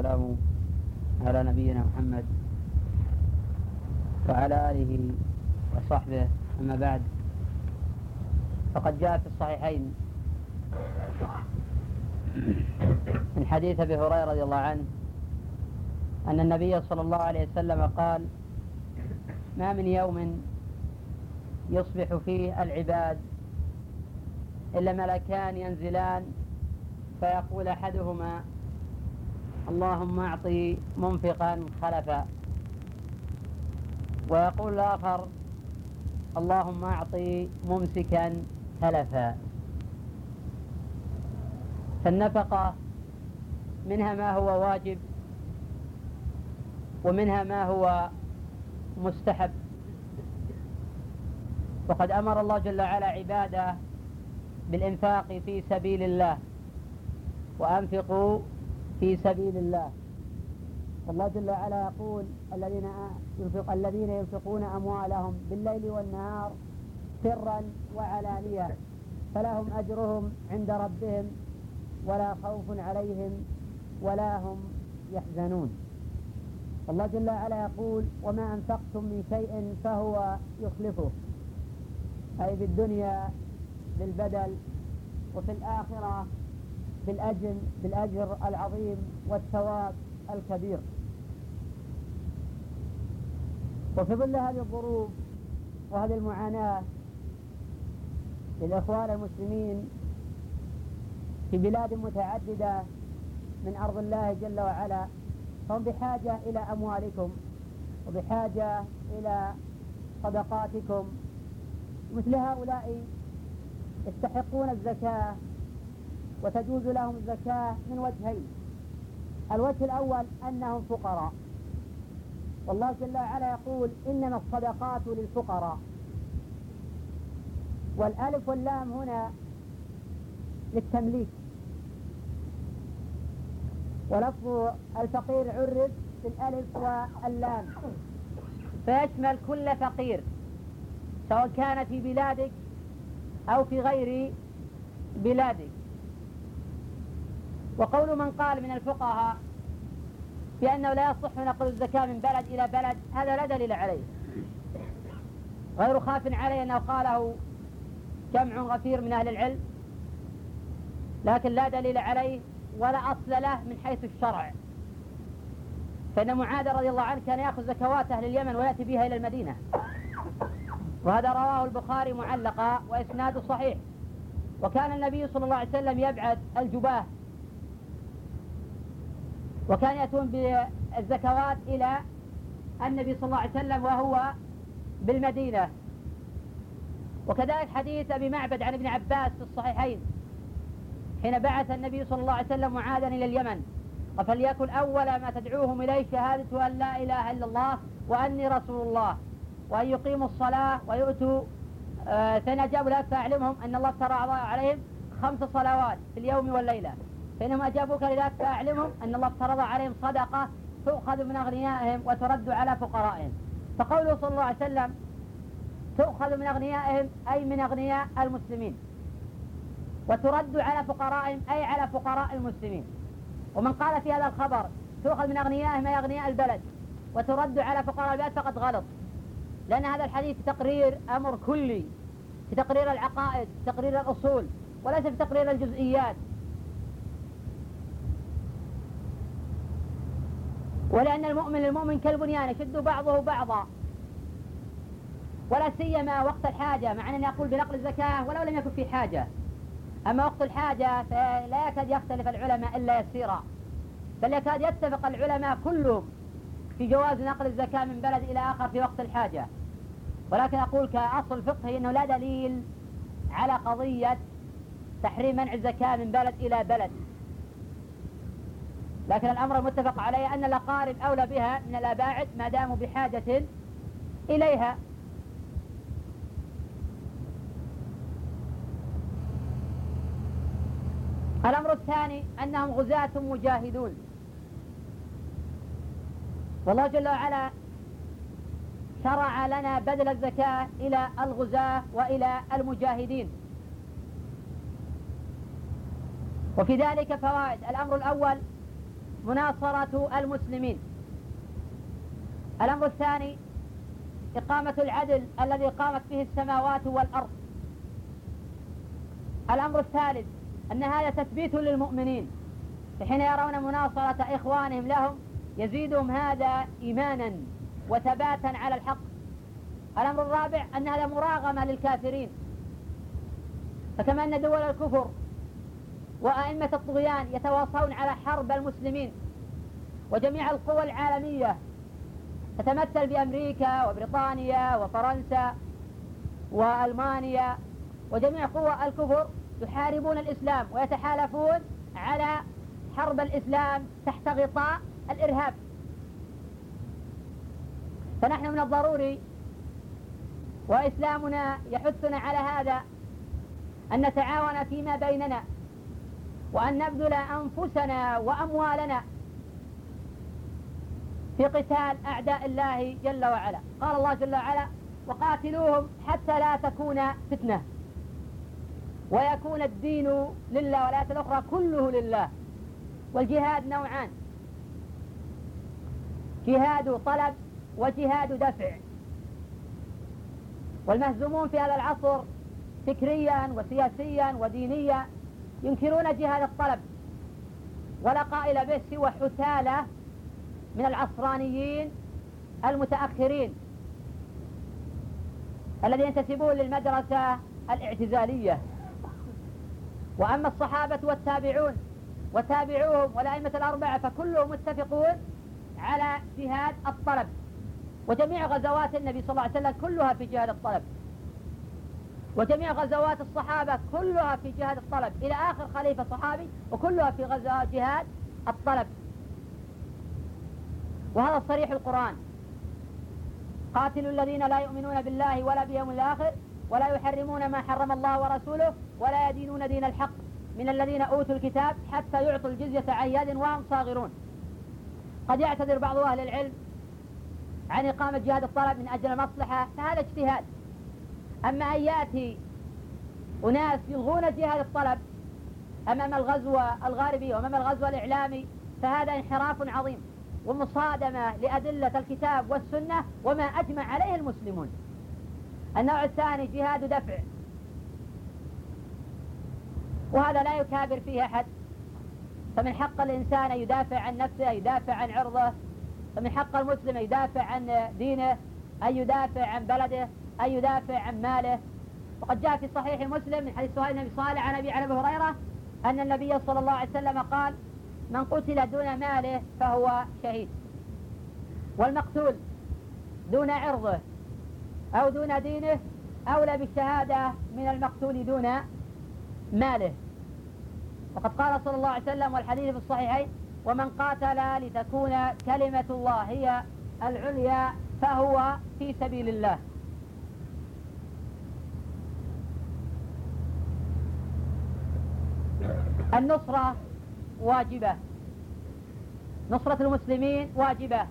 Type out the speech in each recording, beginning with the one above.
والسلام على نبينا محمد وعلى آله وصحبه. أما بعد فقد جاء في الصحيحين من حديث أبي هريرة رضي الله عنه أن النبي صلى الله عليه وسلم قال ما من يوم يصبح فيه العباد إلا ملكان ينزلان فيقول أحدهما اللهم أعطي منفقا خلفا. ويقول الآخر اللهم أعطي ممسكا تلفا. فالنفقة منها ما هو واجب ومنها ما هو مستحب. وقد أمر الله جل وعلا عباده بالإنفاق في سبيل الله وأنفقوا في سبيل الله. الله جل وعلا يقول الذين ينفق الذين ينفقون أموالهم بالليل والنهار سرا وعلانية فلهم أجرهم عند ربهم ولا خوف عليهم ولا هم يحزنون. الله جل وعلا يقول وما أنفقتم من شيء فهو يخلفه. أي في الدنيا بالبدل وفي الآخرة بالأجر بالأجر العظيم والثواب الكبير. وفي ظل هذه الظروف وهذه المعاناة للإخوان المسلمين في بلاد متعددة من أرض الله جل وعلا فهم بحاجة إلى أموالكم وبحاجة إلى صدقاتكم. مثل هؤلاء يستحقون الزكاة وتجوز لهم الزكاة من وجهين. الوجه الأول أنهم فقراء. والله جل وعلا يقول إنما الصدقات للفقراء. والألف واللام هنا للتمليك. ولفظ الفقير عرف بالألف واللام. فيشمل كل فقير سواء كان في بلادك أو في غير بلادك. وقول من قال من الفقهاء بأنه لا يصح نقل الزكاة من بلد إلى بلد هذا لا دليل عليه. غير خاف عليه أنه قاله جمع غفير من أهل العلم لكن لا دليل عليه ولا أصل له من حيث الشرع. فإن معاذ رضي الله عنه كان يأخذ زكوات أهل اليمن ويأتي بها إلى المدينة. وهذا رواه البخاري معلقا وإسناده صحيح. وكان النبي صلى الله عليه وسلم يبعث الجباه وكان يأتون بالزكوات إلى النبي صلى الله عليه وسلم وهو بالمدينة. وكذلك حديث أبي معبد عن ابن عباس في الصحيحين حين بعث النبي صلى الله عليه وسلم معاذا إلى اليمن فليكن أول ما تدعوهم إليه شهادة أن لا إله إلا الله وأني رسول الله وأن يقيموا الصلاة ويؤتوا آه فإن أجابوا ذلك فأعلمهم أن الله افترض عليهم خمس صلوات في اليوم والليلة. فإنهم أجابوك لذلك فأعلمهم أن الله افترض عليهم صدقة تؤخذ من أغنيائهم وترد على فقرائهم. فقوله صلى الله عليه وسلم تؤخذ من أغنيائهم أي من أغنياء المسلمين. وترد على فقرائهم أي على فقراء المسلمين. ومن قال في هذا الخبر تؤخذ من أغنيائهم أي أغنياء البلد وترد على فقراء البلد فقد غلط. لأن هذا الحديث في تقرير أمر كلي في تقرير العقائد في تقرير الأصول وليس في تقرير الجزئيات. ولأن المؤمن للمؤمن كالبنيان يشد بعضه بعضا. ولا سيما وقت الحاجة مع أنني أقول بنقل الزكاة ولو لم يكن في حاجة. أما وقت الحاجة فلا يكاد يختلف العلماء إلا يسيرا. بل يكاد يتفق العلماء كلهم في جواز نقل الزكاة من بلد إلى آخر في وقت الحاجة. ولكن أقول كأصل فقهي أنه لا دليل على قضية تحريم منع الزكاة من بلد إلى بلد. لكن الأمر المتفق عليه أن الأقارب أولى بها من الأباعد ما داموا بحاجة إليها. الأمر الثاني أنهم غزاة مجاهدون. والله جل وعلا شرع لنا بذل الزكاة إلى الغزاة وإلى المجاهدين. وفي ذلك فوائد. الأمر الأول مناصرة المسلمين. الأمر الثاني إقامة العدل الذي قامت به السماوات والأرض. الأمر الثالث أن هذا تثبيت للمؤمنين. حين يرون مناصرة إخوانهم لهم يزيدهم هذا إيمانا وثباتا على الحق. الأمر الرابع أن هذا مراغمة للكافرين. فكما أن دول الكفر وأئمة الطغيان يتواصون على حرب المسلمين وجميع القوى العالمية تتمثل بأمريكا وبريطانيا وفرنسا وألمانيا وجميع قوى الكفر يحاربون الإسلام ويتحالفون على حرب الإسلام تحت غطاء الإرهاب. فنحن من الضروري وإسلامنا يحثنا على هذا أن نتعاون فيما بيننا وأن نبذل أنفسنا وأموالنا في قتال أعداء الله جل وعلا. قال الله جل وعلا وقاتلوهم حتى لا تكون فتنة. ويكون الدين لله والآية الأخرى كله لله. والجهاد نوعان. جهاد طلب وجهاد دفع. والمهزومون في هذا العصر فكريا وسياسيا ودينيا ينكرون جهاد الطلب ولا قائل به سوى حثالة من العصرانيين المتأخرين الذين ينتسبون للمدرسة الاعتزالية. وأما الصحابة والتابعون وتابعوهم والأئمة الأربعة فكلهم متفقون على جهاد الطلب. وجميع غزوات النبي صلى الله عليه وسلم كلها في جهاد الطلب. وجميع غزوات الصحابة كلها في جهاد الطلب. إلى آخر خليفة صحابي وكلها في غزوات جهاد الطلب. وهذا صريح القرآن. قاتلوا الذين لا يؤمنون بالله ولا بيوم الآخر ولا يحرمون ما حرم الله ورسوله ولا يدينون دين الحق من الذين أوتوا الكتاب حتى يعطوا الجزية عن يد وهم صاغرون. قد يعتذر بعض أهل العلم عن إقامة جهاد الطلب من أجل المصلحة فهذا اجتهاد. أما أن يأتي أناس يلغون جهاد الطلب أمام الغزو الغاربي وأمام الغزو الإعلامي فهذا انحراف عظيم ومصادمة لأدلة الكتاب والسنة وما أجمع عليه المسلمون. النوع الثاني جهاد دفع. وهذا لا يكابر فيه أحد. فمن حق الإنسان أن يدافع عن نفسه يدافع عن عرضه. فمن حق المسلم أن يدافع عن دينه أن يدافع عن بلده. أن يدافع عن ماله. وقد جاء في صحيح مسلم من حديث سهيل بن صالح عن أبي عن أبي هريرة أن النبي صلى الله عليه وسلم قال من قتل دون ماله فهو شهيد. والمقتول دون عرضه أو دون دينه أولى بالشهادة من المقتول دون ماله. وقد قال صلى الله عليه وسلم والحديث في الصحيحين ومن قاتل لتكون كلمة الله هي العليا فهو في سبيل الله. النصرة واجبة. نصرة المسلمين واجبة.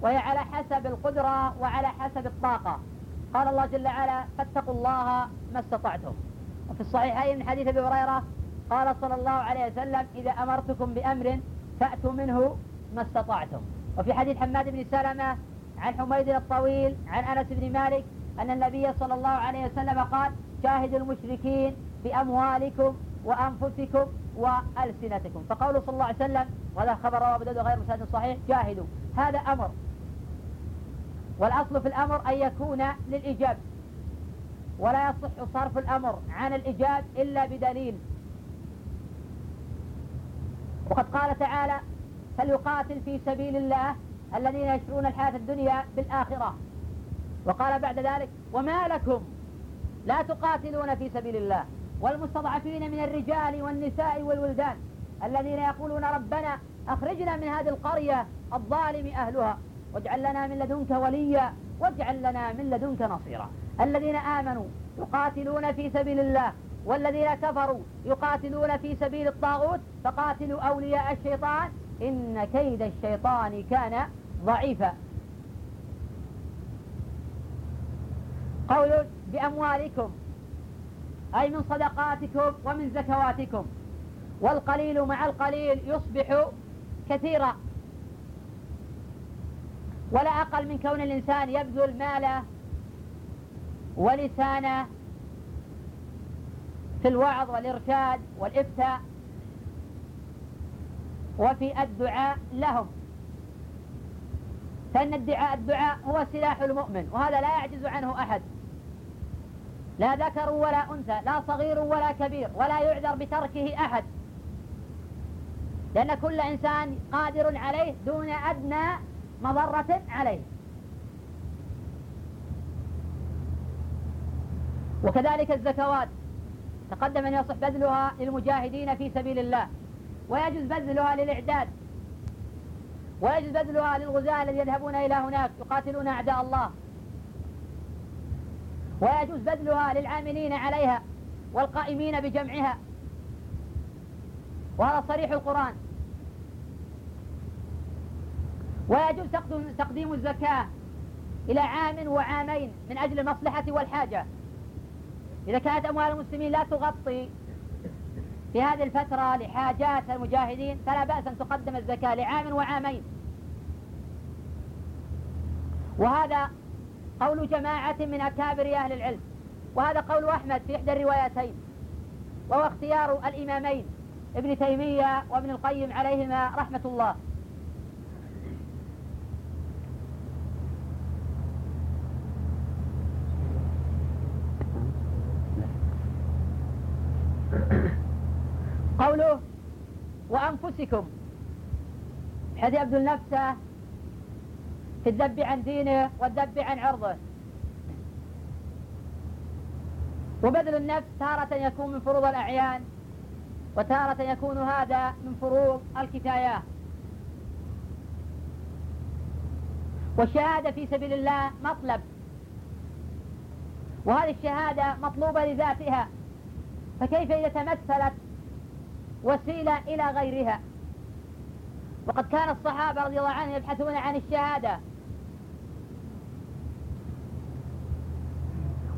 وهي على حسب القدرة وعلى حسب الطاقة. قال الله جل وعلا فاتقوا الله ما استطعتم. وفي الصحيحين من حديث أبي هريرة قال صلى الله عليه وسلم إذا أمرتكم بأمر فأتوا منه ما استطعتم. وفي حديث حماد بن سلمة عن حميد الطويل عن أنس بن مالك أن النبي صلى الله عليه وسلم قال شاهدوا المشركين بأموالكم وأنفسكم وألسنتكم. فقوله صلى الله عليه وسلم وهذا خبر رواه أبو غير مسند صحيح جاهدوا. هذا أمر. والأصل في الأمر أن يكون للإيجاب. ولا يصح صرف الأمر عن الإيجاب إلا بدليل. وقد قال تعالى فليقاتل في سبيل الله الذين يشرون الحياة الدنيا بالآخرة. وقال بعد ذلك وما لكم لا تقاتلون في سبيل الله. والمستضعفين من الرجال والنساء والولدان الذين يقولون ربنا أخرجنا من هذه القرية الظالم أهلها واجعل لنا من لدنك وليا واجعل لنا من لدنك نصيرا. الذين آمنوا يقاتلون في سبيل الله والذين كفروا يقاتلون في سبيل الطاغوت فقاتلوا أولياء الشيطان إن كيد الشيطان كان ضعيفا. قول بأموالكم أي من صدقاتكم ومن زكواتكم. والقليل مع القليل يصبح كثيرة ولا أقل من كون الإنسان يبذل ماله ولسانه في الوعظ والإرشاد والإفتاء وفي الدعاء لهم. فإن الدعاء الدعاء هو سلاح المؤمن وهذا لا يعجز عنه أحد. لا ذكر ولا أنثى لا صغير ولا كبير ولا يعذر بتركه أحد. لأن كل إنسان قادر عليه دون أدنى مضرة عليه. وكذلك الزكوات. تقدم أن يصح بذلها للمجاهدين في سبيل الله ويجوز بذلها للإعداد ويجوز بذلها للغزاة الذين يذهبون إلى هناك يقاتلون أعداء الله. ويجوز بذلها للعاملين عليها والقائمين بجمعها. وهذا صريح القرآن. ويجوز تقديم الزكاة إلى عام وعامين من أجل المصلحة والحاجة. إذا كانت أموال المسلمين لا تغطي في هذه الفترة لحاجات المجاهدين فلا بأس أن تقدم الزكاة لعام وعامين. وهذا قول جماعة من أكابر أهل العلم وهذا قول أحمد في إحدى الروايتين وهو اختيار الإمامين ابن تيمية وابن القيم عليهما رحمة الله. قوله وأنفسكم حيث يبذل نفسه في الذب عن دينه والذب عن عرضه. وبذل النفس تارة يكون من فروض الأعيان وتارة يكون هذا من فروض الكفايات. والشهادة في سبيل الله مطلب. وهذه الشهادة مطلوبة لذاتها. فكيف إذا تمثلت وسيلة إلى غيرها؟ وقد كان الصحابة رضي الله عنهم يبحثون عن الشهادة.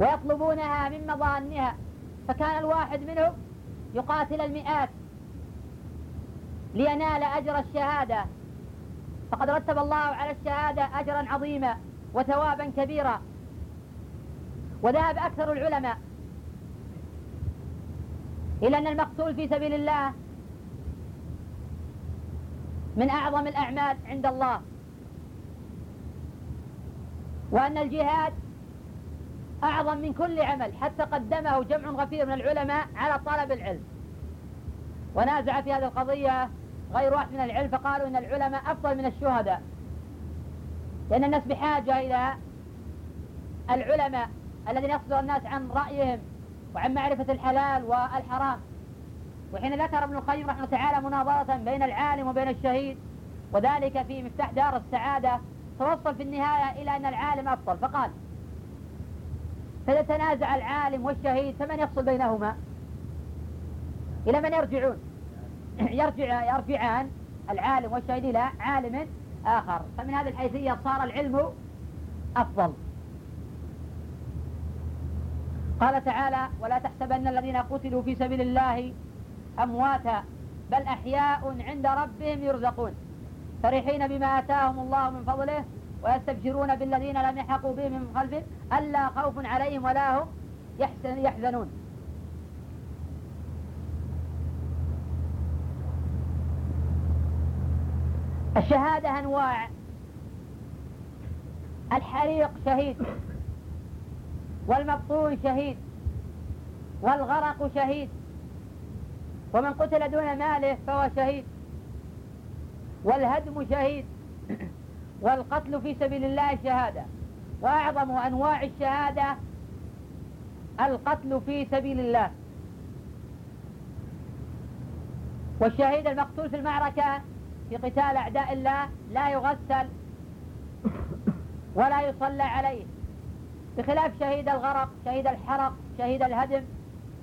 ويطلبونها من مظانها فكان الواحد منهم يقاتل المئات لينال أجر الشهادة. فقد رتب الله على الشهادة أجرا عظيما وثوابا كبيرا. وذهب أكثر العلماء إلى أن المقتول في سبيل الله من أعظم الأعمال عند الله. وأن الجهاد أعظم من كل عمل حتى قدمه جمع غفير من العلماء على طلب العلم. ونازع في هذه القضية غير واحد من العلم فقالوا إن العلماء أفضل من الشهداء. لأن الناس بحاجة إلى العلماء الذين يصدر الناس عن رأيهم وعن معرفة الحلال والحرام. وحين ذكر ابن القيم رحمه تعالى مناظرة بين العالم وبين الشهيد وذلك في مفتاح دار السعادة توصل في النهاية إلى أن العالم أفضل. فقال فإذا تنازع العالم والشهيد فمن يفصل بينهما؟ إلى من يرجعون؟ يرجع يرجعان العالم والشهيد إلى عالم آخر. فمن هذه الحيثية صار العلم أفضل. قال تعالى ولا تحسبن الذين قتلوا في سبيل الله أمواتا بل أحياء عند ربهم يرزقون. فرحين بما آتاهم الله من فضله ويستبشرون بالذين لم يحقوا بهم من خلفهم ألا خوف عليهم ولا هم يحزنون. الشهادة أنواع. الحريق شهيد. والمبطون شهيد. والغرق شهيد. ومن قتل دون ماله فهو شهيد. والهدم شهيد. والقتل في سبيل الله شهادة. وأعظم أنواع الشهادة القتل في سبيل الله. والشهيد المقتول في المعركة في قتال أعداء الله لا يغسل ولا يصلى عليه. بخلاف شهيد الغرق شهيد الحرق شهيد الهدم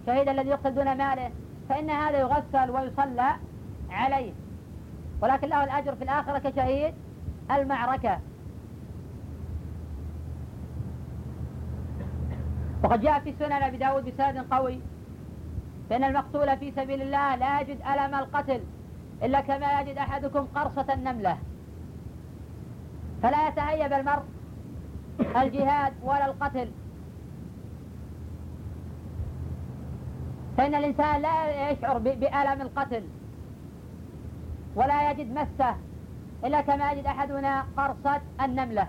شهيد الذي يقتل دون ماله فإن هذا يغسل ويصلى عليه. ولكن له الأجر في الآخرة كشهيد المعركة. وقد جاء في سنن أبي داود بسند قوي. فإن المقتول في سبيل الله لا يجد ألم القتل إلا كما يجد أحدكم قرصة النملة. فلا يتهيب المرء الجهاد ولا القتل. فإن الإنسان لا يشعر بألم القتل ولا يجد مسه إلا كما يجد أحدنا قرصة النملة.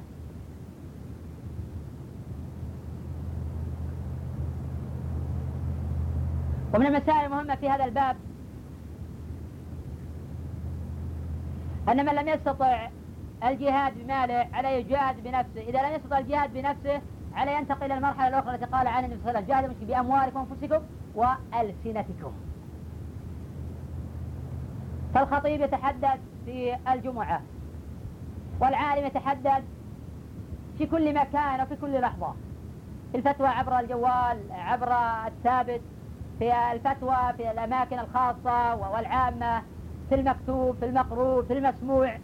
ومن المسائل المهمة في هذا الباب أن من لم يستطع الجهاد بماله عليه يجاهد بنفسه. إذا لم يستطع الجهاد بنفسه عليه ينتقل إلى المرحلة الأخرى التي قال عنها النبي صلى الله عليه وسلم جاهدوا بأموالكم وأنفسكم وألسنتكم. فالخطيب يتحدث في الجمعة والعالم يتحدث في كل مكان وفي كل لحظة. الفتوى عبر الجوال عبر الثابت في الفتوى في الأماكن الخاصة والعامة في المكتوب في المقروء في المسموع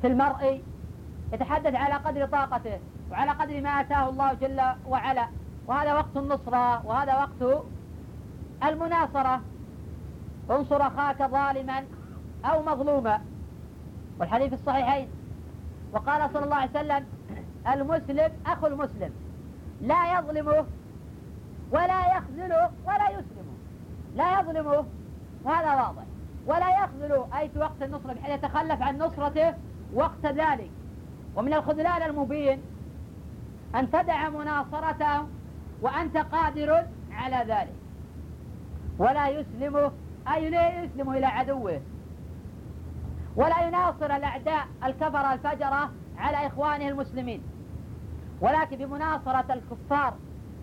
في المرئي يتحدث على قدر طاقته وعلى قدر ما آتاه الله جل وعلا. وهذا وقت النصرة وهذا وقت المناصرة. انصر أخاك ظالما أو مظلوما. والحديث الصحيحين. وقال صلى الله عليه وسلم المسلم أخو المسلم. لا يظلمه ولا يخذله ولا يسلمه. لا يظلمه وهذا واضح. ولا يخذله أي في وقت النصرة بحيث يتخلف عن نصرته وقت ذلك. ومن الخذلان المبين أن تدع مناصرته وأنت قادر على ذلك. ولا يسلمه أي لا يسلمه إلى عدوه. ولا يناصر الأعداء الكفرة الفجرة على إخوانه المسلمين. ولكن بمناصرة الكفار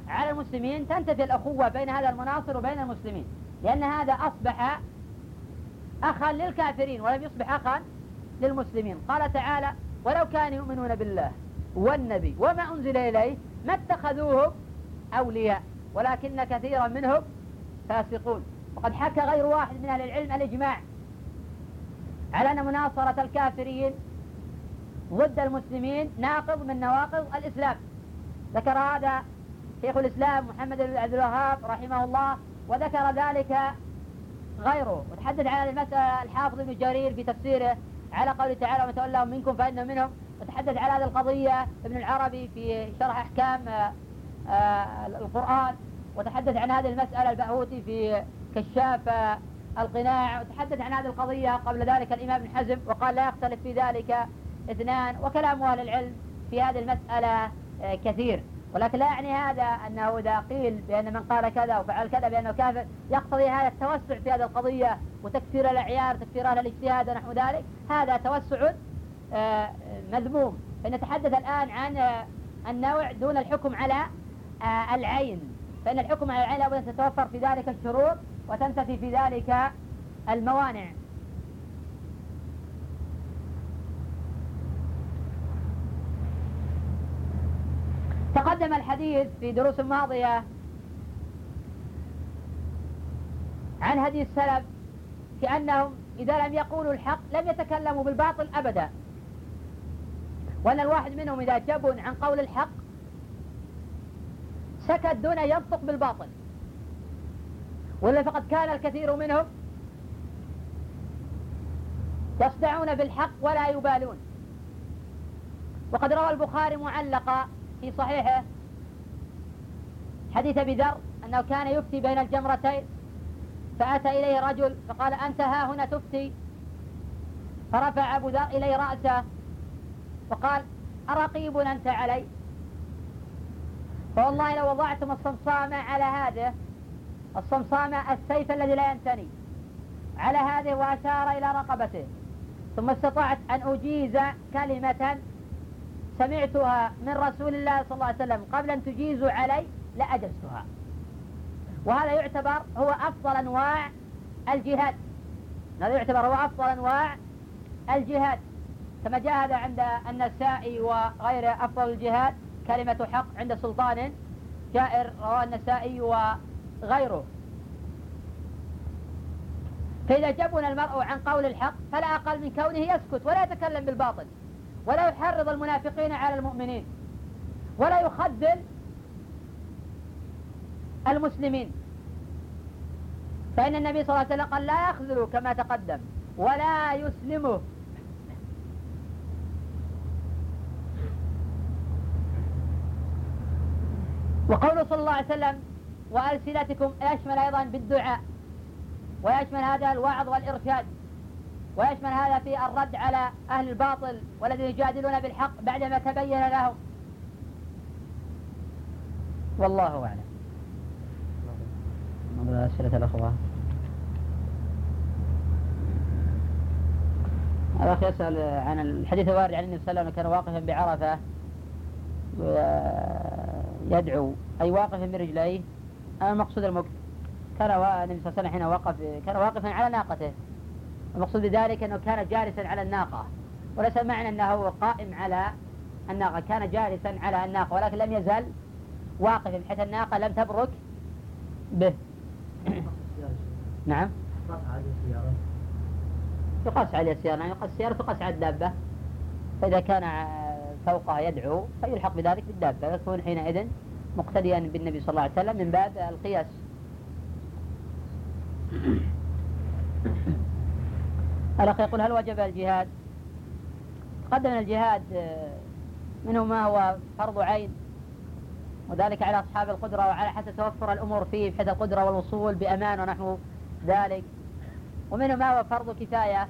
على المسلمين تنتفي الأخوة بين هذا المناصر وبين المسلمين. لأن هذا أصبح أخا للكافرين ولم يصبح أخا للمسلمين. قال تعالى ولو كانوا يؤمنون بالله والنبي وما أنزل إليه ما اتخذوهم أولياء ولكن كثيرا منهم فاسقون. وقد حكى غير واحد من أهل العلم الإجماع على أن مناصرة الكافرين ضد المسلمين ناقض من نواقض الإسلام. ذكر هذا شيخ الإسلام محمد بن عبد الوهاب رحمه الله وذكر ذلك غيره. وتحدث عن المسألة الحافظ ابن جرير في تفسيره على قوله تعالى ومن تولهم منكم فإنه منهم. وتحدث على هذه القضية ابن العربي في شرح أحكام آه، آه، القرآن. وتحدث عن هذه المسألة البهوتي في كشاف آه، القناع وتحدث عن هذه القضية قبل ذلك الإمام ابن حزم وقال لا يختلف في ذلك اثنان وكلام أهل العلم في هذه المسألة كثير. ولكن لا يعني هذا أنه إذا قيل بأن من قال كذا وفعل كذا بأنه كافر يقتضي هذا التوسع في هذه القضية وتكفير الأعيار تكفير أهل الاجتهاد ونحو ذلك. هذا توسع آه، مذموم. فنتحدث الآن عن آه، النوع دون الحكم على آه، العين. فإن الحكم على العين لابد أن تتوفر في ذلك الشروط. وتنتفي في ذلك الموانع. تقدم الحديث في دروس ماضية عن هدي السلف كأنهم إذا لم يقولوا الحق لم يتكلموا بالباطل أبدا. وأن الواحد منهم إذا جبن عن قول الحق سكت دون ينطق بالباطل. ولا فقد كان الكثير منهم يصدعون بالحق ولا يبالون. وقد روى البخاري معلقا في صحيحه حديث أبي ذر أنه كان يفتي بين الجمرتين فأتى إليه رجل فقال أنت ها هنا تفتي؟ فرفع أبو ذر إليه رأسه فقال أرقيب أنت علي؟ فوالله لو وضعتم الصمصام على هذا الصمصام السيف الذي لا ينتني. على هذه وأشار إلى رقبته. ثم استطعت أن أجيز كلمة سمعتها من رسول الله صلى الله عليه وسلم. قبل أن تجيزوا علي لأجزتها. وهذا يعتبر هو أفضل أنواع الجهاد. هذا يعتبر هو أفضل أنواع الجهاد. كما جاء هذا عند النسائي وغيره. أفضل الجهاد كلمة حق عند سلطان جائر رواه النسائي وغيره فإذا جبن المرء عن قول الحق فلا أقل من كونه يسكت ولا يتكلم بالباطل ولا يحرض المنافقين على المؤمنين ولا يخذل المسلمين. فإن النبي صلى الله عليه وسلم قال لا يخذلوا كما تقدم ولا يسلمه وقوله صلى الله عليه وسلم وألسنتكم يشمل أيضا بالدعاء ويشمل هذا الوعظ والإرشاد ويشمل هذا في الرد على أهل الباطل والذين يجادلون بالحق بعدما تبين لهم. والله أعلم. أسئلة الأخوة. الأخ يسأل عن الحديث الوارد عن النبي صلى الله عليه وسلم كان واقفا بعرفة يدعو أي واقفا برجليه المقصود المكت كان النبي صلى الله عليه وسلم حين وقف كان واقفا على ناقته. المقصود بذلك أنه كان جالسا على الناقة. وليس معنى أنه قائم على الناقة. كان جالسا على الناقة ولكن لم يزل واقفا بحيث الناقة لم تبرك به. نعم. يقاس عليه السيارة. يعني يقاس السيارة تقاس على الدابة. فإذا كان فوقها يدعو فيلحق بذلك بالدابة. يكون حينئذ مقتديا بالنبي صلى الله عليه وسلم من باب القياس. الأخ يقول هل وجب الجهاد؟ تقدم الجهاد منه ما هو فرض عين وذلك على أصحاب القدرة وعلى حسب توفر الأمور فيه بحيث القدرة والوصول بأمان ونحو ذلك. ومنه ما هو فرض كفاية؟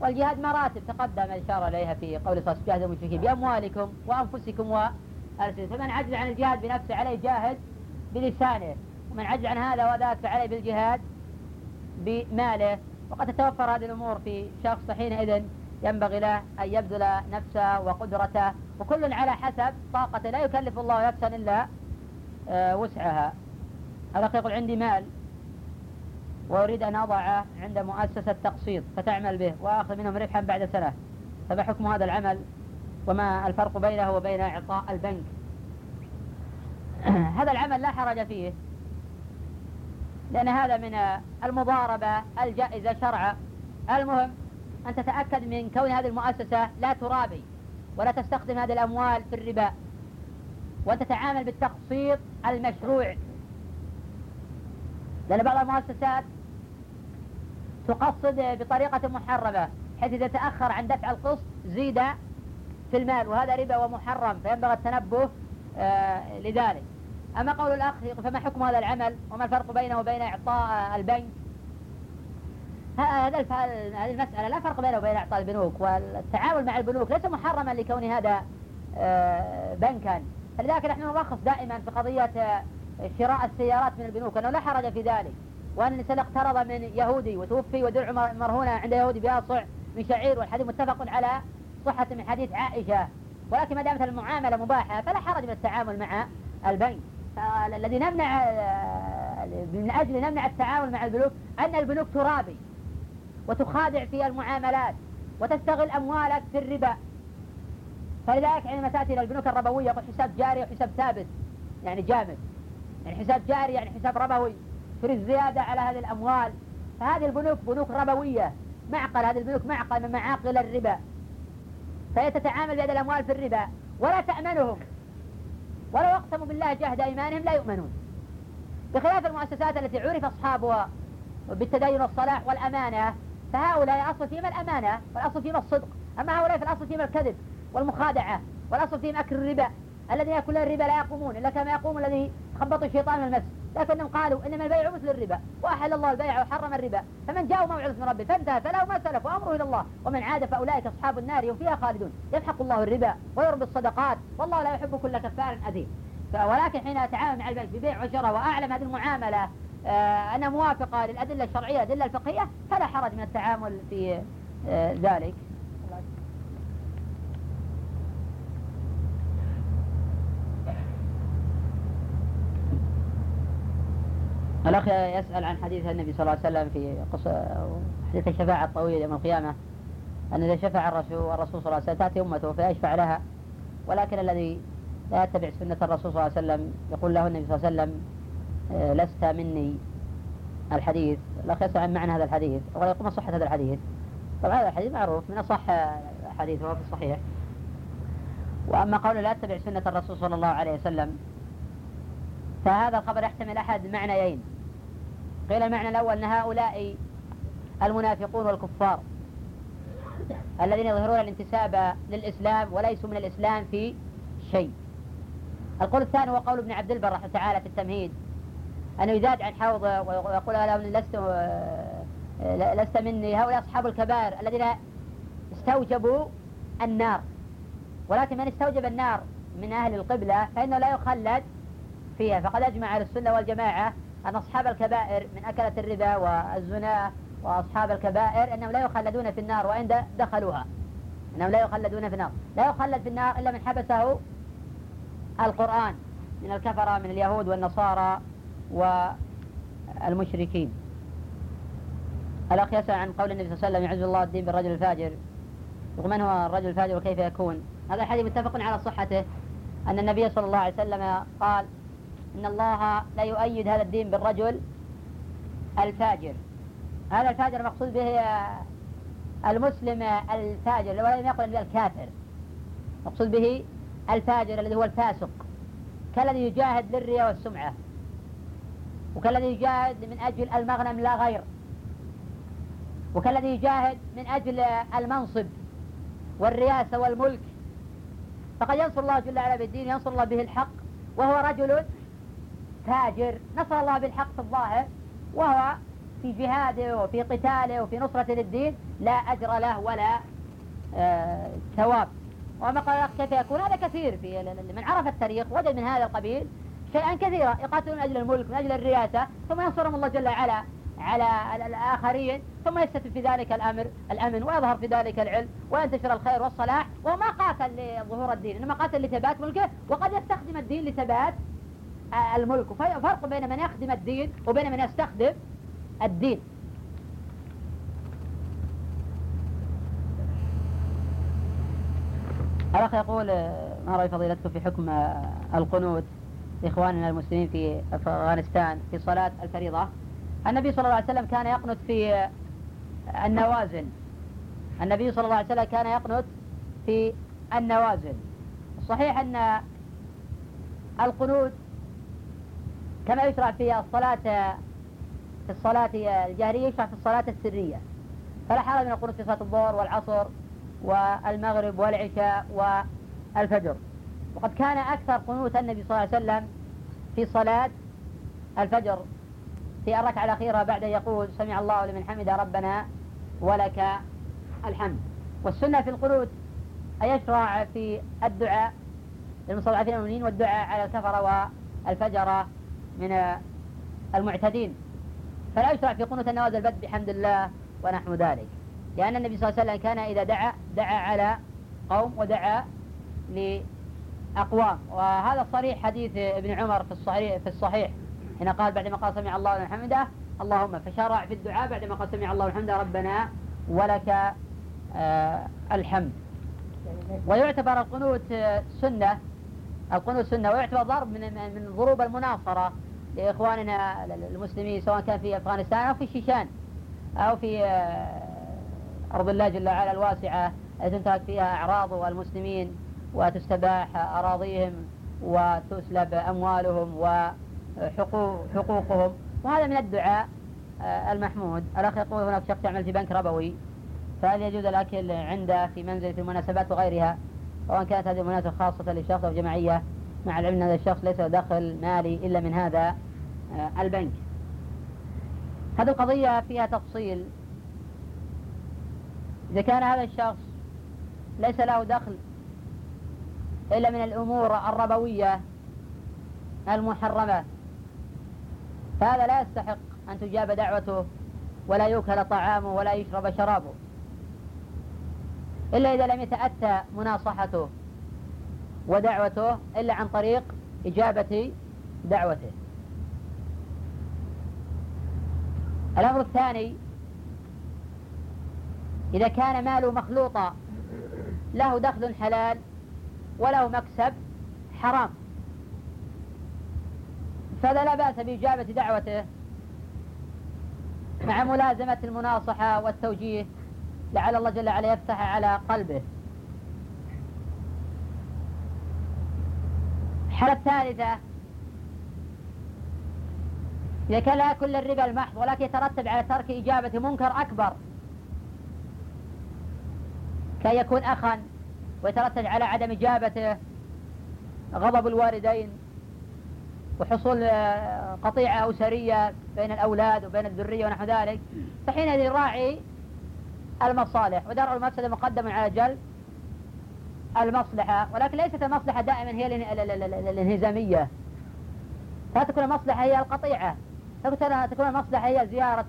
والجهاد مراتب تقدم الإشارة إليها في قول صلى الله عليه وسلم بأموالكم وأنفسكم وألسنتكم فمن عجز عن الجهاد بنفسه عليه جاهد بلسانه ومن عجز عن هذا وذاك فعليه بالجهاد بماله. وقد تتوفر هذه الأمور في شخص حينئذ ينبغي له أن يبذل نفسه وقدرته وكل على حسب طاقته. لا يكلف الله نفسا إلا آه، وسعها. الأخ يقول عندي مال وأريد أن أضعه عند مؤسسة تقسيط فتعمل به وآخذ منهم ربحا بعد سنة. فما حكم هذا العمل؟ وما الفرق بينه وبين إعطاء البنك. هذا العمل لا حرج فيه لأن هذا من المضاربة الجائزة شرعا. المهم أن تتأكد من كون هذه المؤسسة لا ترابي ولا تستخدم هذه الأموال في الربا وأن تتعامل بالتقسيط المشروع. لأن بعض المؤسسات تقصد بطريقة محرمة حيث إذا تأخر عن دفع القسط زيد في المال وهذا ربا ومحرم فينبغي التنبه آه لذلك. أما قول الأخ فما حكم هذا العمل؟ وما الفرق بينه وبين إعطاء البنك؟ هذا هذه المسألة لا فرق بينه وبين إعطاء البنوك والتعامل مع البنوك ليس محرما لكون هذا آه، بنكا. فلذلك نحن نرخص دائما في قضية آه، شراء السيارات من البنوك أنه لا حرج في ذلك. وأن الإنسان اقترض من يهودي وتوفي ودرع مرهونة عند يهودي بها صع من شعير والحديث متفق على صحة من حديث عائشة ولكن ما دامت المعاملة مباحة فلا حرج من التعامل مع البنك الذي نمنع من أجل نمنع التعامل مع البنوك أن البنوك ترابي وتخادع في المعاملات وتستغل أموالك في الربا. فلذلك عندما تأتي إلى البنوك الربوية يقول حساب جاري وحساب ثابت. يعني جامد. يعني حساب جاري يعني حساب ربوي. تريد زيادة على هذه الأموال. فهذه البنوك بنوك ربوية. معقل هذه البنوك معقل من معاقل الربا. فهي تتعامل بهذه الأموال في الربا ولا تأمنهم ولو اقسموا بالله جهد أيمانهم لا يؤمنون. بخلاف المؤسسات التي عرف أصحابها بالتدين والصلاح والأمانة فهؤلاء الأصل فيهم الأمانة والأصل فيهم الصدق. أما هؤلاء فالأصل فيهم الكذب والمخادعة والأصل فيهم أكل الربا. الذين يأكلون الربا لا يقومون إلا كما يقوم الذي خبط الشيطان من المس لكنهم قالوا إنما البيع مثل الربا وأحل الله البيع وحرم الربا. فمن جاءه موعظه من ربه فانتهى فله ما سلف وأمره إلى الله. ومن عاد فأولئك أصحاب النار هم فيها خالدون. يمحق الله الربا ويربي الصدقات والله لا يحب كل كفار اثيم ولكن حين أتعامل مع البنك ببيع وشراء وأعلم هذه المعاملة آه أنها موافقة للأدلة الشرعية الادله الفقهية فلا حرج من التعامل في آه ذلك. الأخ يسأل عن حديث النبي صلى الله عليه وسلم في حديث الشفاعة الطويل يوم القيامة أن إذا شفع الرسول الرسول صلى الله عليه وسلم تأتي أمته فيشفع لها ولكن الذي لا يتبع سنة الرسول صلى الله عليه وسلم يقول له النبي صلى الله عليه وسلم آه، لست مني الحديث. الأخ يسأل عن معنى هذا الحديث ويقول صحة هذا الحديث؟ طبعا هذا الحديث معروف من أصح حديث هو في الصحيح. وأما قوله لا تتبع سنة الرسول صلى الله عليه وسلم فهذا الخبر يحتمل أحد معنيين. قيل المعنى الأول أن هؤلاء المنافقون والكفار الذين يظهرون الانتساب للإسلام وليسوا من الإسلام في شيء. القول الثاني هو قول ابن عبد البر رحمه تعالى في التمهيد أنه يزاد عن حوضه ويقول له لست لست مني هؤلاء أصحاب الكبائر الذين استوجبوا النار. ولكن من استوجب النار من أهل القبلة فإنه لا يخلد فيها. فقد أجمع أهل السنة والجماعة أن أصحاب الكبائر من أكلة الربا والزنا وأصحاب الكبائر أنهم لا يخلدون في النار وإن دخلوها. أنهم لا يخلدون في النار. لا يخلد في النار إلا من حبسه القرآن من الكفرة من اليهود والنصارى والمشركين. الأخ يسأل عن قول النبي صلى الله عليه وسلم يعز الله الدين بالرجل الفاجر. ومن هو الرجل الفاجر وكيف يكون؟ هذا الحديث متفق على صحته أن النبي صلى الله عليه وسلم قال إن الله لا يؤيد هذا الدين بالرجل الفاجر. هذا الفاجر المقصود به المسلم الفاجر ولم يقل به الكافر. مقصود به الفاجر الذي هو الفاسق كالذي يجاهد للرياء والسمعة وكالذي يجاهد من أجل المغنم لا غير وكالذي يجاهد من أجل المنصب والرياسة والملك. فقد ينصر الله جل وعلا بالدين ينصر الله به الحق وهو رجل تاجر نصر الله بالحق في الظاهر وهو في جهاده وفي قتاله وفي نصرة للدين لا أجر له ولا آه ثواب. وما قال كيف يكون؟ هذا كثير في من عرف التاريخ وجد من هذا القبيل شيئا كثيرا يقاتلون من أجل الملك من أجل الرياسة ثم ينصرهم الله جل وعلا على الآخرين ثم يستتب في ذلك الأمر الأمن ويظهر في ذلك العلم وينتشر الخير والصلاح وهو ما قاتل لظهور الدين إنما قاتل لثبات ملكه وقد يستخدم الدين لثبات الملك. فرق بين من يخدم الدين وبين من يستخدم الدين. الأخ يقول ما رأي فضيلتكم في حكم القنوت لإخواننا المسلمين في أفغانستان في صلاة الفريضة؟ النبي صلى الله عليه وسلم كان يقنت في النوازل. النبي صلى الله عليه وسلم كان يقنت في النوازل. صحيح أن القنوت كما يشرع في الصلاة في الصلاة الجهرية يشرع في الصلاة السرية. فلا حرج من القنوت في صلاة الظهر والعصر والمغرب والعشاء والفجر. وقد كان أكثر قنوت النبي صلى الله عليه وسلم في صلاة الفجر في الركعة الأخيرة بعد يقول سمع الله لمن حمد ربنا ولك الحمد. والسنة في القنوت أن يشرع في الدعاء للمستضعفين والدعاء على الكفرة والفجرة من المعتدين. فلا يشرع في قنوت النوازل بد بحمد الله ونحو ذلك. لأن النبي صلى الله عليه وسلم كان إذا دعا دعا على قوم ودعا لأقوام. وهذا صريح حديث ابن عمر في الصحيح في الصحيح هنا قال بعدما قال سمع الله لمن حمده اللهم فشرع في الدعاء بعدما قال سمع الله حمده ربنا ولك آه الحمد. ويعتبر القنوت سنة القنوت سنة ويعتبر ضرب من من ضروب المناصرة. لإخواننا المسلمين سواء كان في أفغانستان أو في الشيشان أو في آه، أرض الله جل وعلا الواسعة التي تنتهك فيها أعراض المسلمين وتستباح أراضيهم وتسلب أموالهم وحقوقهم وهذا من الدعاء آه، المحمود. الأخ يقول هناك شخص يعمل في بنك ربوي فهل يجوز الأكل عنده في منزل في المناسبات وغيرها؟ سواء كانت هذه المناسبة خاصة لشخص أو جماعية مع العلم أن هذا الشخص ليس دخل مالي إلا من هذا. البنك. هذه القضية فيها تفصيل. إذا كان هذا الشخص ليس له دخل إلا من الأمور الربوية المحرمة فهذا لا يستحق أن تجاب دعوته ولا يوكل طعامه ولا يشرب شرابه. إلا إذا لم يتأتى مناصحته ودعوته إلا عن طريق إجابة دعوته. الأمر الثاني إذا كان ماله مخلوطا له دخل حلال وله مكسب حرام. فهذا لا بأس بإجابة دعوته مع ملازمة المناصحة والتوجيه لعل الله جل وعلا يفتح على قلبه. الحالة الثالثة كان لا يأكل الربا المحض ولكن يترتب على ترك إجابة منكر أكبر. كي يكون أخا ويترتب على عدم إجابته غضب الوالدين وحصول آه، قطيعة أسرية بين الأولاد وبين الذرية ونحو ذلك فحينئذ يراعي المصالح. ودرء المفسدة مقدم على جلب المصلحة ولكن ليست المصلحة دائما هي الانهزامية. فتكون المصلحة هي القطيعة. تكون المصلحة هي زيارة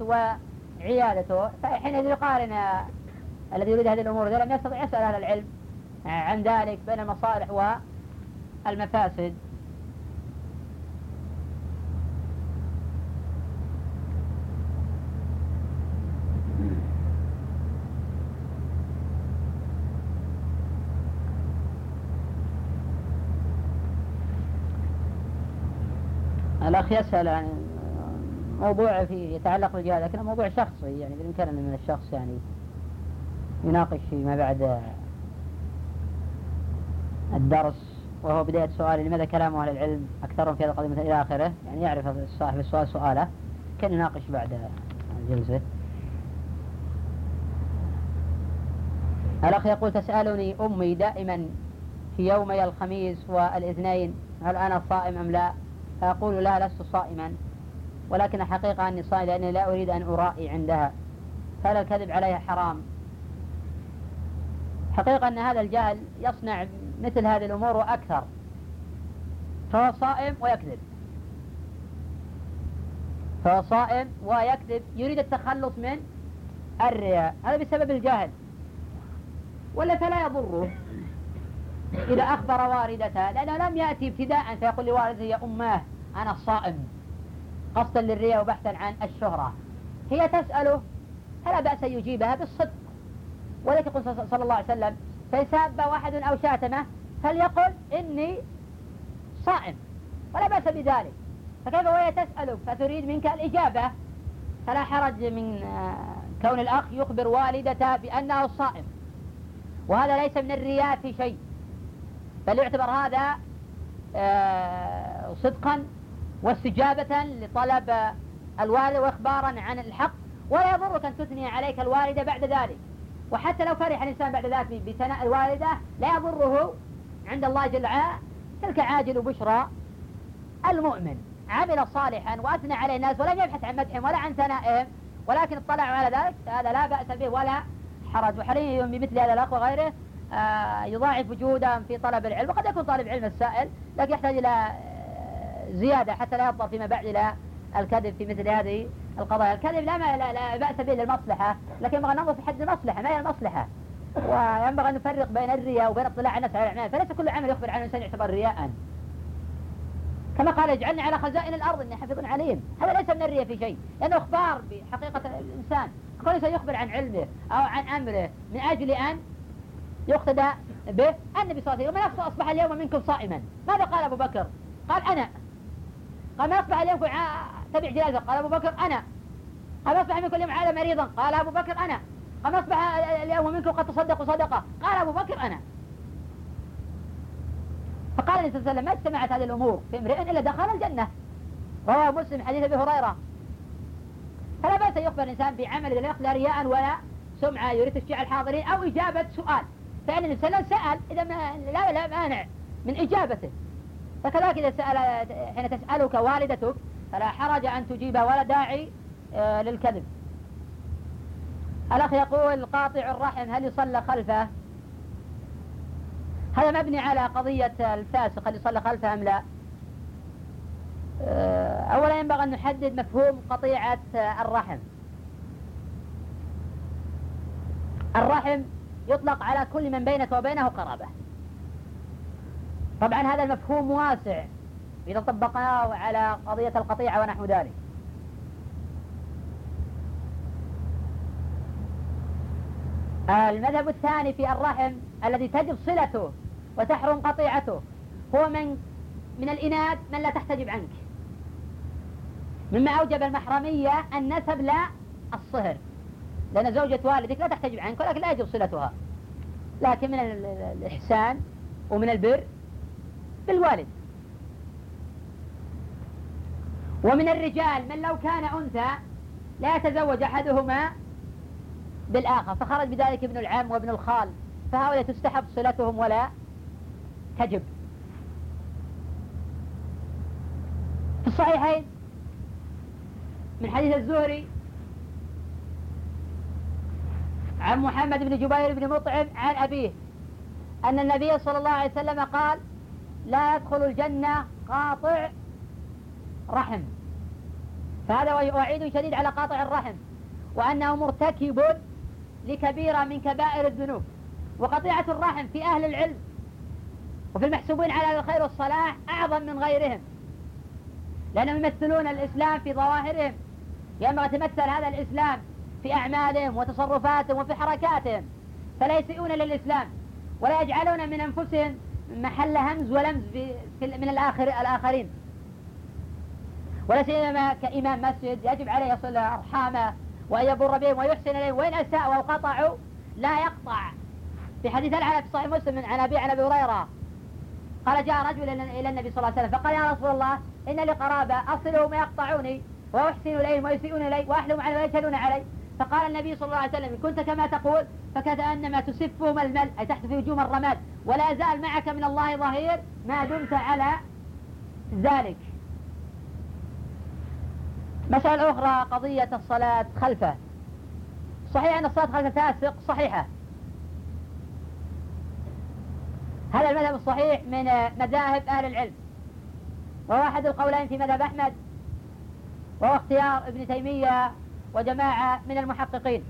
وعيادته فحينئذ يقارن الذي يريد هذه الأمور لم يستطع يسأل أهل العلم عن ذلك بين المصالح والمفاسد. الأخ يسأل عن موضوع في يتعلق بالجهاد لكن موضوع شخصي يعني بالإمكان من الشخص يعني يناقش فيما بعد الدرس وهو بداية سؤال لماذا كلام أهل العلم أكثرهم في هذا القضية إلى آخره؟ يعني يعرف صاحب السؤال سؤاله كان يناقش بعد الجلسة الأخ يقول تسألني أمي دائما في يومي الخميس والإثنين هل أنا صائم أم لا؟ فأقول لا لست صائما. ولكن الحقيقة أني صائم لأني لا أريد أن أرائي عندها. فهل الكذب عليها حرام. حقيقة أن هذا الجهل يصنع مثل هذه الأمور وأكثر. فهو صائم ويكذب. فهو صائم ويكذب يريد التخلص من الرياء. هذا بسبب الجهل. ولا فلا يضره. إذا أخبر والدته لأنه لم يأتي ابتداء فيقول لوالدته يا أماه أنا الصائم قصدا للرياء وبحثا عن الشهرة. هي تسأله فلا بأس أن يجيبها؟ بالصدق. ولكن يقول صلى الله عليه وسلم فيساب واحد أو شاتمة فليقل إني صائم. ولا بأس بذلك. فكيف وهي تسألك فتريد منك الإجابة. فلا حرج من آه، كون الأخ يخبر والدته بأنه صائم. وهذا ليس من الرياء في شيء. بل يعتبر هذا آه، صدقا واستجابة لطلب الوالد وإخبارا عن الحق ولا يضرك أن تثني عليك الوالدة بعد ذلك. وحتى لو فرح الإنسان بعد ذلك بثناء الوالدة لا يضره عند الله جل وعلا. تلك عاجل بشرى المؤمن. عمل صالحا وأثنى عليه الناس ولم يبحث عن مدحهم ولا عن ثنائهم ولكن اطلعوا على ذلك هذا لا بأس به ولا حرج. وحري بمثل هذا الأخ وغيره آه، يضاعف وجودا في طلب العلم. وقد يكون طالب علم السائل لكن يحتاج إلى زيادة حتى لا يضطر فيما بعد إلى الكذب في مثل هذه القضايا. الكذب لا, لا, لا بأس به للمصلحة لكن ينبغي أن ننظر في حد المصلحة ما هي المصلحة؟ وينبغي أن نفرق بين الرياء وبين اطلاع الناس على الأعمال. فليس كل عمل يخبر عنه الإنسان يعتبر رياء. كما قال اجعلني على خزائن الأرض إني حفظ عليم. هذا ليس من الرياء في شيء لأنه إخبار بحقيقة الإنسان. كل إنسان يخبر عن علمه أو عن أمره من أجل أن يقتدى به. النبي صلى الله عليه وسلم نفسه أصبح اليوم منكم صائما. ماذا قال أبو بكر؟ قال أنا. قال ما أصبح اليوم تبع جلالة قال أبو بكر أنا. قال أصبح منكم اليوم عاد مريضا. قال أبو بكر أنا. قال أصبح اليوم منكم قد تصدقوا صدقة. قال أبو بكر أنا. فقال النبي صلى الله عليه وسلم ما اجتمعت هذه الأمور في امرئ إلا دخل الجنة. رواه مسلم حديث أبي هريرة. فلا بأس يخبر الإنسان بعمل لا يخلى رياء ولا سمعة يريد تشجيع الحاضرين أو إجابة سؤال. فإن النبي صلى الله عليه وسلم سأل إذا ما لا لا مانع من إجابته. فكذلك إذا سأل حين تسألك والدتك فلا حرج أن تجيبها ولا داعي آه، للكذب. الأخ يقول قاطع الرحم هل يصلى خلفه؟ هذا مبني على قضية الفاسق هل يصلى خلفه أم لا؟ آه، أولا ينبغي أن نحدد مفهوم قطيعة الرحم. الرحم يطلق على كل من بينك وبينه قرابة. طبعا هذا المفهوم واسع. إذا طبقناه على قضية القطيعة ونحو ذلك. المذهب الثاني في الرحم الذي تجب صلته وتحرم قطيعته هو من من الإناث من لا تحتجب عنك. مما أوجب المحرمية النسب لا الصهر. لأن زوجة والدك لا تحتجب عنك ولكن لا يجب صلتها. لكن من الإحسان ومن البر بالوالد ومن الرجال من لو كان أنثى لا يتزوج أحدهما بالآخر فخرج بذلك ابن العم وابن الخال فهؤلاء تستحب صلتهم ولا تجب. في الصحيحين من حديث الزهري عن محمد بن جبير بن مطعم عن أبيه أن النبي صلى الله عليه وسلم قال لا يدخل الجنة قاطع رحم. فهذا وعيد شديد على قاطع الرحم. وأنه مرتكب لكبيرة من كبائر الذنوب. وقطيعة الرحم في أهل العلم وفي المحسوبين على الخير والصلاح أعظم من غيرهم. لأنهم يمثلون الإسلام في ظواهرهم. ينبغي تمثل هذا الإسلام في أعمالهم وتصرفاتهم وفي حركاتهم فلا يسيئون للإسلام ولا يجعلون من أنفسهم محل همز ولمز في, من الآخر الآخرين. ولا سيما كإمام مسجد يجب عليه يصل أرحامه وأن يبر بهم ويحسن إليهم. وإن أساءوا أو قطعوا لا يقطع. في حديث العنب في صحيح مسلم عن أبي عن أبي هريرة قال جاء رجل إلى النبي صلى الله عليه وسلم فقال يا رسول الله إن لي قرابة أصلهم ويقطعوني وأحسن إليهم ويسيئون إلي وأحلم عليهم ويجهلون علي. فقال النبي صلى الله عليه وسلم إن كنت كما تقول فكأنما تسفهم المل أي تحت في هجوم الرماد. ولا يزال معك من الله ظهير ما دمت على ذلك. مسألة أخرى قضية الصلاة خلفه. صحيح أن الصلاة خلف الفاسق صحيحة. هذا المذهب الصحيح من مذاهب أهل العلم. وهو أحد القولين في مذهب أحمد وهو اختيار ابن تيمية وجماعة من المحققين.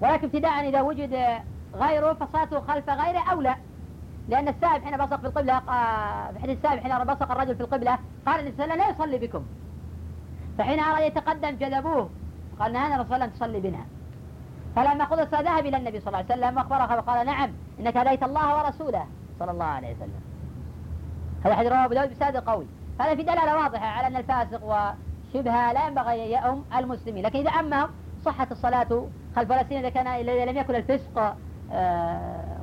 ولكن ابتداء إذا وجد غيره فصلاته خلف غيره أولى. لأن السائب حين بصق في القبلة آه، في حديث السائب حين بصق الرجل في القبلة قال النبي صلى الله عليه وسلم لا يصلي بكم. فحين أراد يتقدم جذبوه قال نهانا الرسول أن تصلي بنا. فلما الصلاة ذهب إلى النبي صلى الله عليه وسلم وأخبره وقال نعم إنك هديت الله ورسوله صلى الله عليه وسلم. هذا حديث رواه أبو داود بسند قوي. هذا في دلالة واضحة على أن الفاسق وشبهة لا ينبغي يؤم المسلمين. لكن إذا أمهم صحت الصلاة خلف ولا إذا كان إذا لم يكن الفسق آه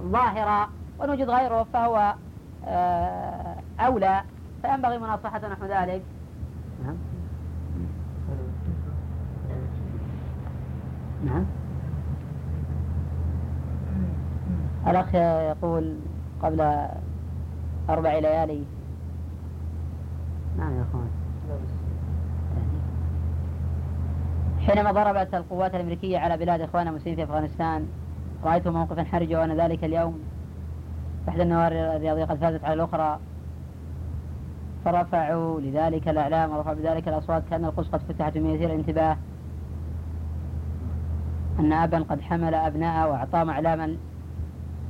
ظاهرا ونوجد غيره فهو آه أولى فينبغي مناصحة نحو ذلك. نعم. نعم. الأخ يقول قبل أربع ليالي. نعم يا أخوان. حينما ضربت القوات الأمريكية على بلاد إخواننا المسلمين في أفغانستان رأيت موقفا حرجا وأنا ذلك اليوم. إحدى النوار الرياضية قد فازت على الأخرى. فرفعوا لذلك الأعلام ورفعوا بذلك الأصوات كأن القدس قد فتحت من يثير الانتباه. أن أبا قد حمل أبناءه وأعطاهم أعلاما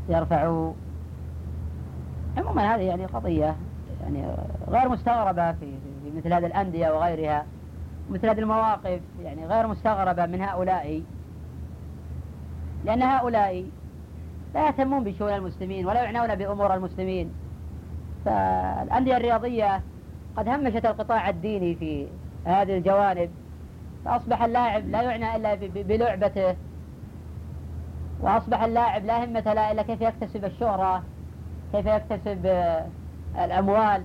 يرفع عموما هذه يعني قضية يعني غير مستغربة في, في مثل هذه الأندية وغيرها. مثل هذه المواقف يعني غير مستغربة من هؤلاء. لأن هؤلاء لا يهتمون بشؤون المسلمين ولا يعنون بأمور المسلمين. فالأندية الرياضية قد همشت القطاع الديني في هذه الجوانب فأصبح اللاعب لا يعنى إلا بلعبته وأصبح اللاعب لا همة له إلا كيف يكتسب الشهرة كيف يكتسب الأموال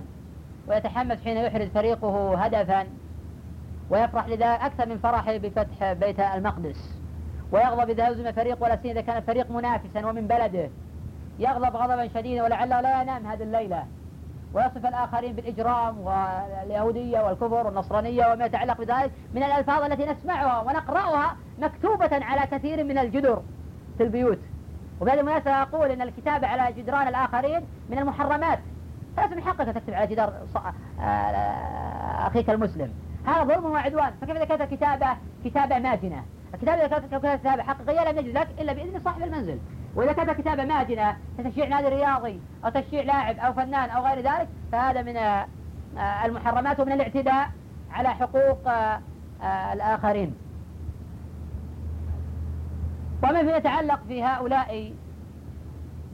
ويتحمس حين يحرز فريقه هدفا ويفرح لذا أكثر من فرحه بفتح بيت المقدس. ويغضب إذا هزم فريق ولا سين إذا كان الفريق منافسا ومن بلده. يغضب غضبا شديدا ولعله لا ينام هذه الليلة. ويصف الآخرين بالإجرام واليهودية والكفر والنصرانية وما يتعلق بذلك من الألفاظ التي نسمعها ونقرأها مكتوبة على كثير من الجدر في البيوت. وبهذه المناسبة أقول أن الكتابة على جدران الآخرين من المحرمات. فليس من حقك تكتب على جدار آه، أخيك المسلم. هذا ظلم وعدوان. فكيف إذا كانت الكتابة؟ كتابة ماجنة. الكتابة إذا كانت كتابة حقيقية لم يجد لك إلا بإذن صاحب المنزل. وإذا كانت كتابة ماجنة كتشجيع نادي رياضي أو تشجيع لاعب أو فنان أو غير ذلك فهذا من آه، المحرمات ومن الاعتداء على حقوق آه، الآخرين. وما في يتعلق في هؤلاء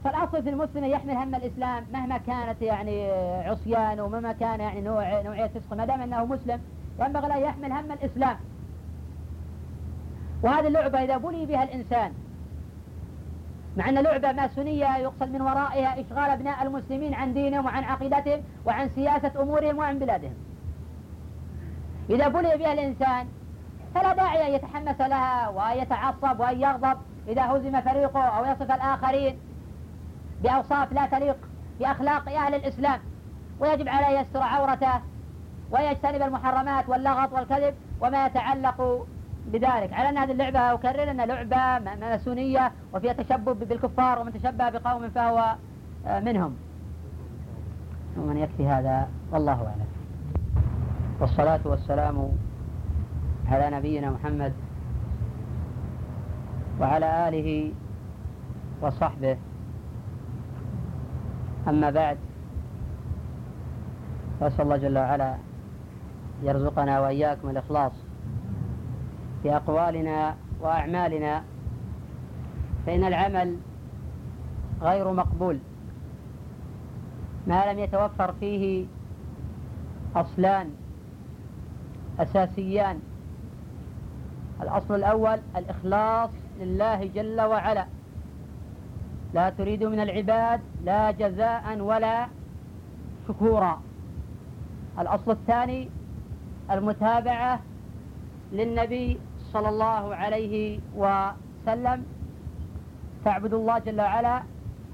فالأصل في المسلم يحمل هم الإسلام مهما كانت يعني عصيان ومهما كان يعني نوع نوعية فسق ما دام أنه مسلم ينبغي أن يحمل هم الإسلام. وهذه اللعبة إذا بني بها الإنسان. مع أن لعبة ماسونية يقصد من ورائها إشغال أبناء المسلمين عن دينهم وعن عقيدتهم وعن سياسة أمورهم وعن بلادهم. إذا بني بها الإنسان فلا داعي أن يتحمس لها وأن يتعصب وأن يغضب إذا هزم فريقه أو يصف الآخرين بأوصاف لا تليق بأخلاق أهل الإسلام. ويجب عليه يستر عورته ويجتنب المحرمات واللغط والكذب وما يتعلق بذلك. على أن هذه اللعبة أكرر أنها لعبة ماسونية وفيها تشبه بالكفار ومن تشبه بقوم فهو آه، منهم. ومن يكفي هذا والله أعلم. والصلاة والسلام على نبينا محمد وعلى آله وصحبه. أما بعد فأسأل الله جل وعلا يرزقنا وإياكم الإخلاص. في أقوالنا وأعمالنا فإن العمل غير مقبول. ما لم يتوفر فيه أصلان أساسيان. الأصل الأول الإخلاص لله جل وعلا. لا تريد من العباد لا جزاء ولا شكورا. الأصل الثاني المتابعة للنبي صلى الله عليه وسلم. تعبد الله جل وعلا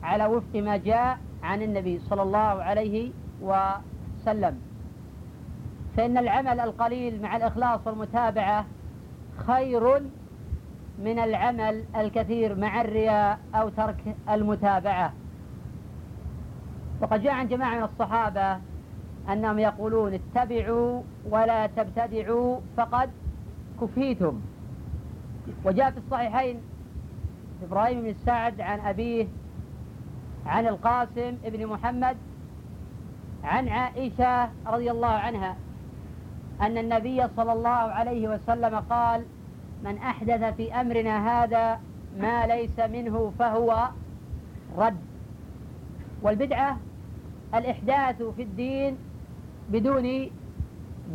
على وفق ما جاء عن النبي صلى الله عليه وسلم. فإن العمل القليل مع الإخلاص والمتابعة خير من العمل الكثير مع الرياء أو ترك المتابعة. وقد جاء عن جماعة من الصحابة أنهم يقولون اتبعوا ولا تبتدعوا فقد كفيتم وجاء في الصحيحين إبراهيم بن سعد عن أبيه عن القاسم ابن محمد عن عائشة رضي الله عنها أن النبي صلى الله عليه وسلم قال من أحدث في أمرنا هذا ما ليس منه فهو رد والبدعة الإحداث في الدين بدون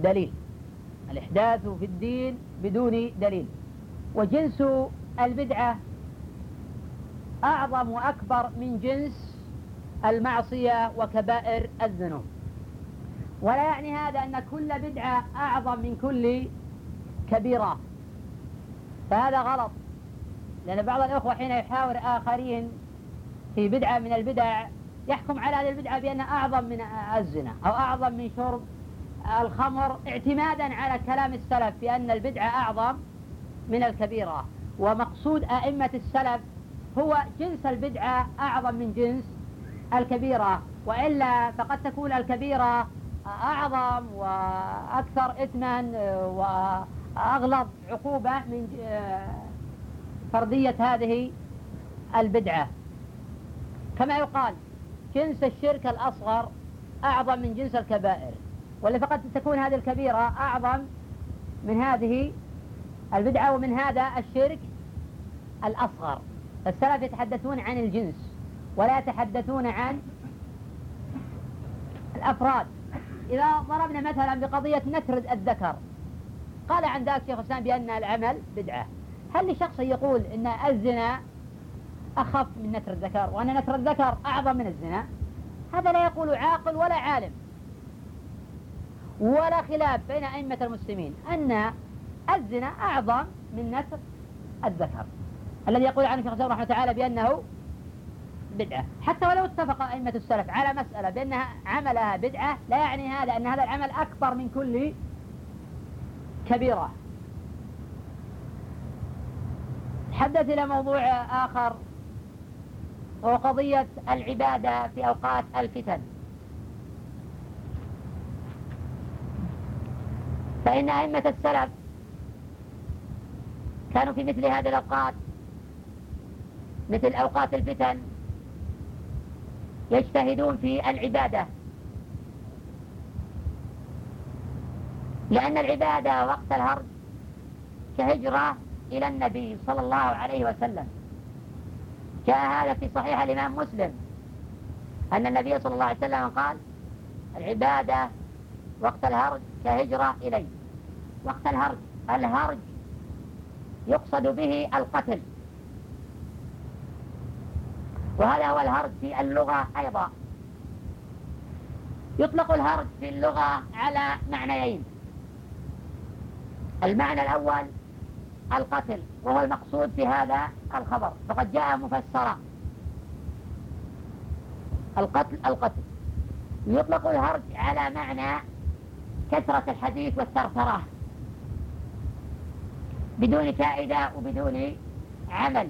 دليل. الإحداث في الدين بدون دليل. وجنس البدعة أعظم وأكبر من جنس المعصية وكبائر الذنوب. ولا يعني هذا أن كل بدعة أعظم من كل كبيرة. فهذا غلط. لأن بعض الأخوة حين يحاور آخرين في بدعة من البدع يحكم على هذه البدعة بأنها أعظم من الزنا أو أعظم من شرب الخمر اعتمادا على كلام السلف بأن البدعة أعظم من الكبيرة ومقصود أئمة السلف هو جنس البدعة أعظم من جنس الكبيرة وإلا فقد تكون الكبيرة أعظم وأكثر إثما وأغلظ عقوبة من فرضية هذه البدعة. كما يقال جنس الشرك الأصغر أعظم من جنس الكبائر. ولا فقد تكون هذه الكبيرة أعظم من هذه البدعة ومن هذا الشرك الأصغر. السلف يتحدثون عن الجنس ولا يتحدثون عن الأفراد. إذا ضربنا مثلا بقضية نتر الذكر قال عن ذلك شيخ الإسلام بأن العمل بدعة. هل لشخص يقول أن الزنا أخف من نتر الذكر وأن نتر الذكر أعظم من الزنا؟ هذا لا يقول عاقل ولا عالم. ولا خلاف بين أئمة المسلمين أن الزنا أعظم من نتر الذكر. الذي يقول عنه شيخ الإسلام رحمه تعالى بأنه بدعة. حتى ولو اتفق أئمة السلف على مسألة بأنها عملها بدعة لا يعني هذا أن هذا العمل أكبر من كل كبيرة. حدث إلى موضوع آخر وهو قضية العبادة في أوقات الفتن. فإن أئمة السلف. كانوا في مثل هذه الأوقات مثل أوقات الفتن يجتهدون في العبادة. لأن العبادة وقت الهرج كهجرة إلى النبي صلى الله عليه وسلم. جاء هذا في صحيح الإمام مسلم أن النبي صلى الله عليه وسلم قال العبادة وقت الهرج كهجرة إلي. وقت الهرج. الهرج يقصد به القتل. وهذا هو الهرج في اللغة أيضا. يطلق الهرج في اللغة على معنيين. المعنى الأول القتل وهو المقصود في هذا الخبر. فقد جاء مفسرا. القتل القتل. يطلق الهرج على معنى كثرة الحديث والثرثرة. بدون فائدة وبدون عمل.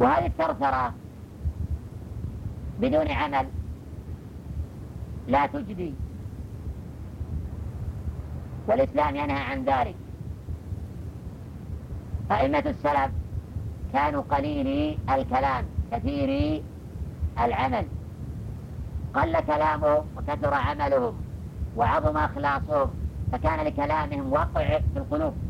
وهذه الثرثرة بدون عمل لا تجدي. والإسلام ينهى عن ذلك. أئمة السلف كانوا قليلي الكلام كثيري العمل. قل كلامهم وكثر عملهم وعظم أخلاصهم فكان لكلامهم وقع في القلوب.